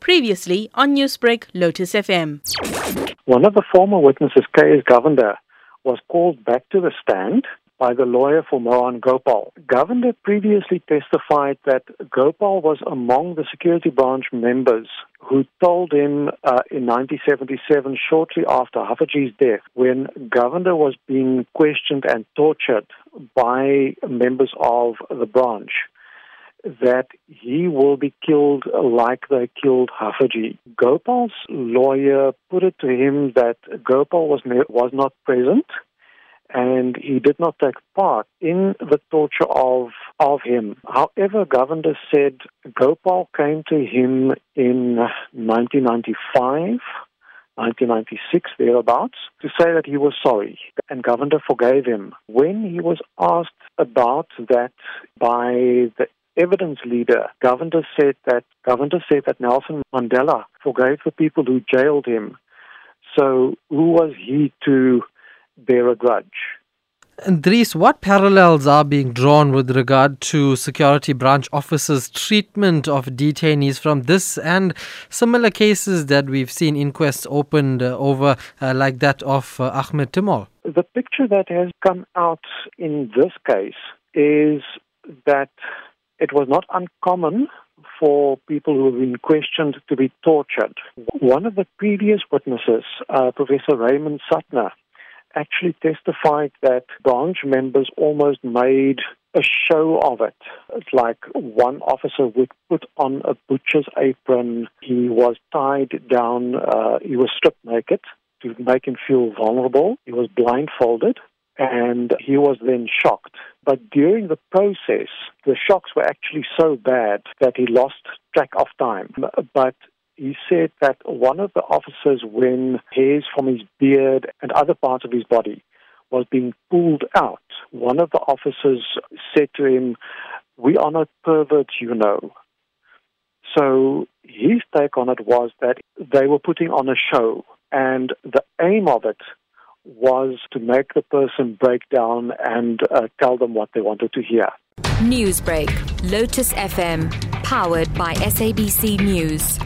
Previously on Newsbreak, Lotus FM. One of the former witnesses, K.S. Govender, was called back to the stand by the lawyer for Mohan Gopal. Govender previously testified that Gopal was among the security branch members who told him uh, in 1977, shortly after Haffejee's death, when Govender was being questioned and tortured by members of the branch, that he will be killed like they killed Haffejee. Gopal's lawyer put it to him that Gopal was, was not present and he did not take part in the torture of, of him. However, Govender said Gopal came to him in 1995. 1996, thereabouts, to say that he was sorry, and Govender forgave him. When he was asked about that by the evidence leader, Govender said that Govender said that Nelson Mandela forgave the people who jailed him. So who was he to bear a grudge. And Dries, what parallels are being drawn with regard to security branch officers' treatment of detainees from this and similar cases that we've seen inquests opened uh, over, uh, like that of uh, Ahmed Timol? The picture that has come out in this case is that it was not uncommon for people who have been questioned to be tortured. One of the previous witnesses, uh, Professor Raymond Suttner, actually testified that branch members almost made a show of it. It's like one officer would put on a butcher's apron. He was tied down, uh, he was stripped naked to make him feel vulnerable. He was blindfolded and he was then shocked. But during the process, the shocks were actually so bad that he lost track of time. But he said that one of the officers, when hairs from his beard and other parts of his body was being pulled out, one of the officers said to him, We are not perverts, you know. So his take on it was that they were putting on a show, and the aim of it was to make the person break down and uh, tell them what they wanted to hear. Newsbreak, Lotus FM, powered by SABC News.